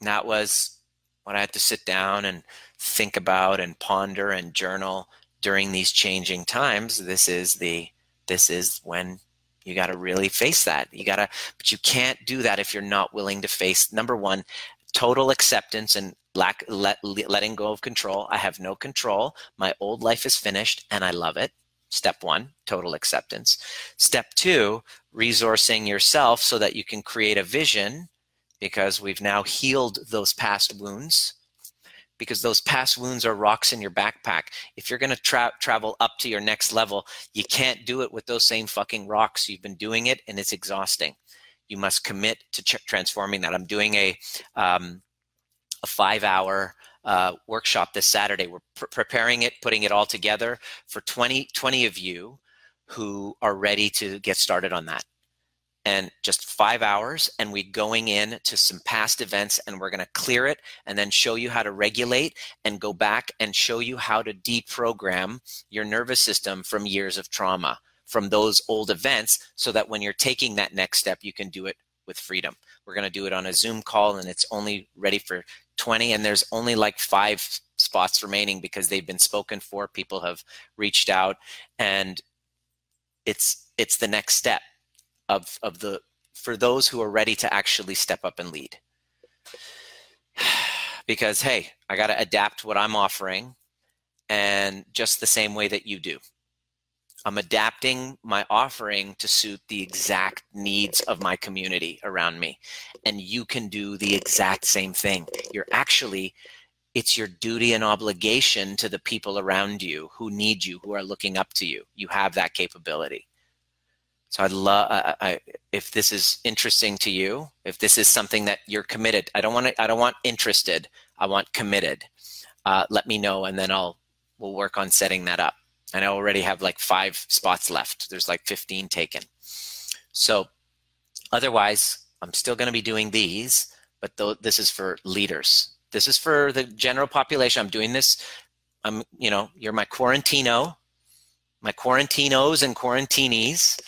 And that was when I had to sit down and think about and ponder and journal during these changing times. This is the this is when you got to really face that. You got to but you can't do that if you're not willing to face number 1 total acceptance and lack let, letting go of control. I have no control. My old life is finished and I love it. Step 1, total acceptance. Step 2, resourcing yourself so that you can create a vision because we've now healed those past wounds because those past wounds are rocks in your backpack. If you're going to tra- travel up to your next level, you can't do it with those same fucking rocks. You've been doing it and it's exhausting. You must commit to ch- transforming that. I'm doing a um, a five hour uh, workshop this Saturday. We're pr- preparing it, putting it all together for 20, 20 of you who are ready to get started on that and just five hours and we going in to some past events and we're going to clear it and then show you how to regulate and go back and show you how to deprogram your nervous system from years of trauma from those old events so that when you're taking that next step you can do it with freedom. We're going to do it on a zoom call and it's only ready for 20 and there's only like five spots remaining because they've been spoken for people have reached out and it's it's the next step of of the for those who are ready to actually step up and lead. Because hey i got to adapt what i'm offering and just the same way that you do. I'm adapting my offering to suit the exact needs of my community around me and you can do the exact same thing. You're actually it's your duty and obligation to the people around you who need you who are looking up to you. You have that capability so I'd love I, I, if this is interesting to you, if this is something that you're committed. I don't want to, I don't want interested. I want committed. Uh, let me know, and then I'll we'll work on setting that up. And I already have like five spots left. There's like 15 taken. So otherwise, I'm still going to be doing these, but th- this is for leaders. This is for the general population. I'm doing this. I'm, you know, you're my quarantino, my quarantinos and quarantinis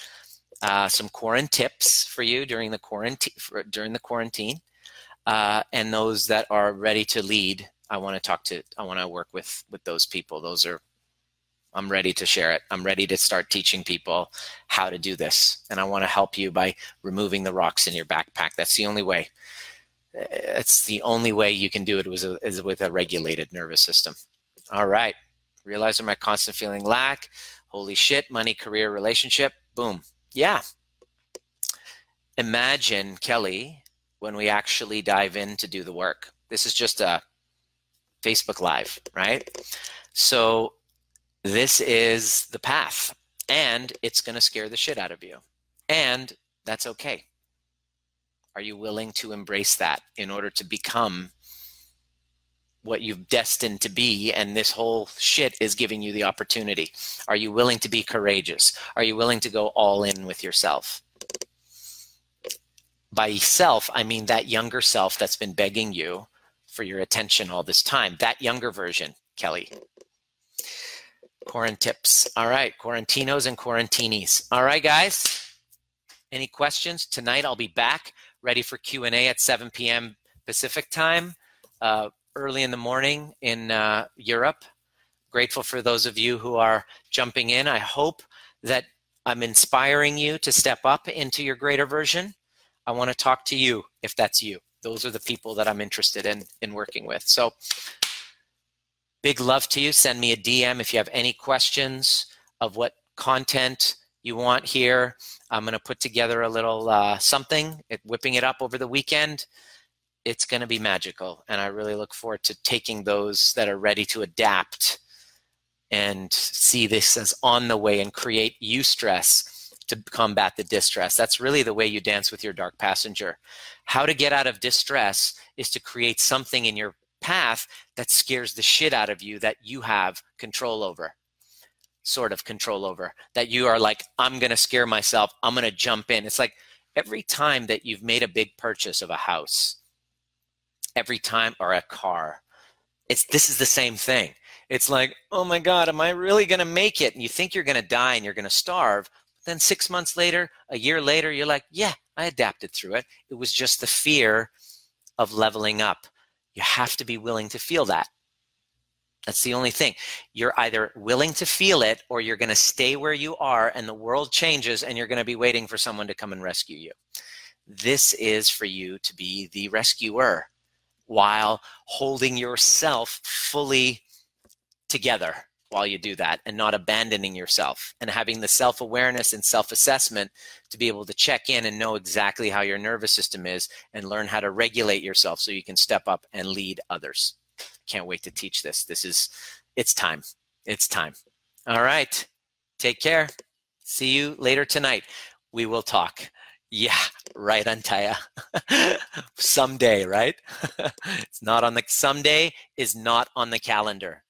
uh, some quarantine tips for you during the quarantine during the quarantine, uh, and those that are ready to lead. I want to talk to. I want to work with with those people. Those are. I'm ready to share it. I'm ready to start teaching people how to do this, and I want to help you by removing the rocks in your backpack. That's the only way. It's the only way you can do it was is with a regulated nervous system. All right. Realizing my constant feeling lack. Holy shit, money, career, relationship. Boom yeah. Imagine, Kelly, when we actually dive in to do the work. This is just a Facebook Live, right? So this is the path, and it's going to scare the shit out of you. And that's okay. Are you willing to embrace that in order to become what you've destined to be and this whole shit is giving you the opportunity. Are you willing to be courageous? Are you willing to go all in with yourself? By self i mean that younger self that's been begging you for your attention all this time. That younger version kelly. Quarant tips. All right quarantinos and quarantinis. All right guys. Any questions? Tonight i'll be back ready for q&a at 7 p.m pacific time. Uh, early in the morning in uh, Europe. Grateful for those of you who are jumping in. I hope that I'm inspiring you to step up into your greater version. I want to talk to you if that's you. Those are the people that I'm interested in in working with. So big love to you. Send me a DM if you have any questions of what content you want here. I'm going to put together a little uh, something, it, whipping it up over the weekend. It's going to be magical. And I really look forward to taking those that are ready to adapt and see this as on the way and create eustress to combat the distress. That's really the way you dance with your dark passenger. How to get out of distress is to create something in your path that scares the shit out of you that you have control over sort of control over that you are like i'm going to scare myself i'm going to jump in it's like every time that you've made a big purchase of a house every time or a car. It's this is the same thing. It's like oh my god am i really to make it? And you think you're to die and you're to starve. Then 6 months later a year later you're like yeah i adapted through it. It was just the fear of leveling up. You have to be willing to feel that. That's the only thing. You're either willing to feel it or you're going to stay where you are and the world changes and you're going to be waiting for someone to come and rescue you. This is for you to be the rescuer while holding yourself fully together while you do that and not abandoning yourself and having the self awareness and self assessment to be able to check in and know exactly how your nervous system is and learn how to regulate yourself so you can step up and lead others can't wait to teach this. This is, it's time. It's time. All right. Take care. See you later tonight. We will talk. Yeah, right, Antaya. someday, right? it's not on the someday is not on the calendar.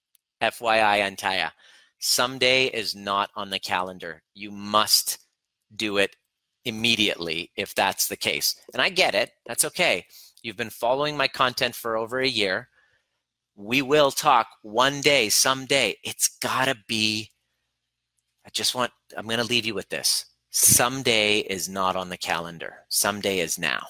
FYI, Antaya. Someday is not on the calendar. You must do it immediately if that's the case. And I get it. That's okay. You've been following my content for over a year we will talk one day, someday. It's got to be, I just want, I'm going to leave you with this. Someday is not on the calendar, someday is now.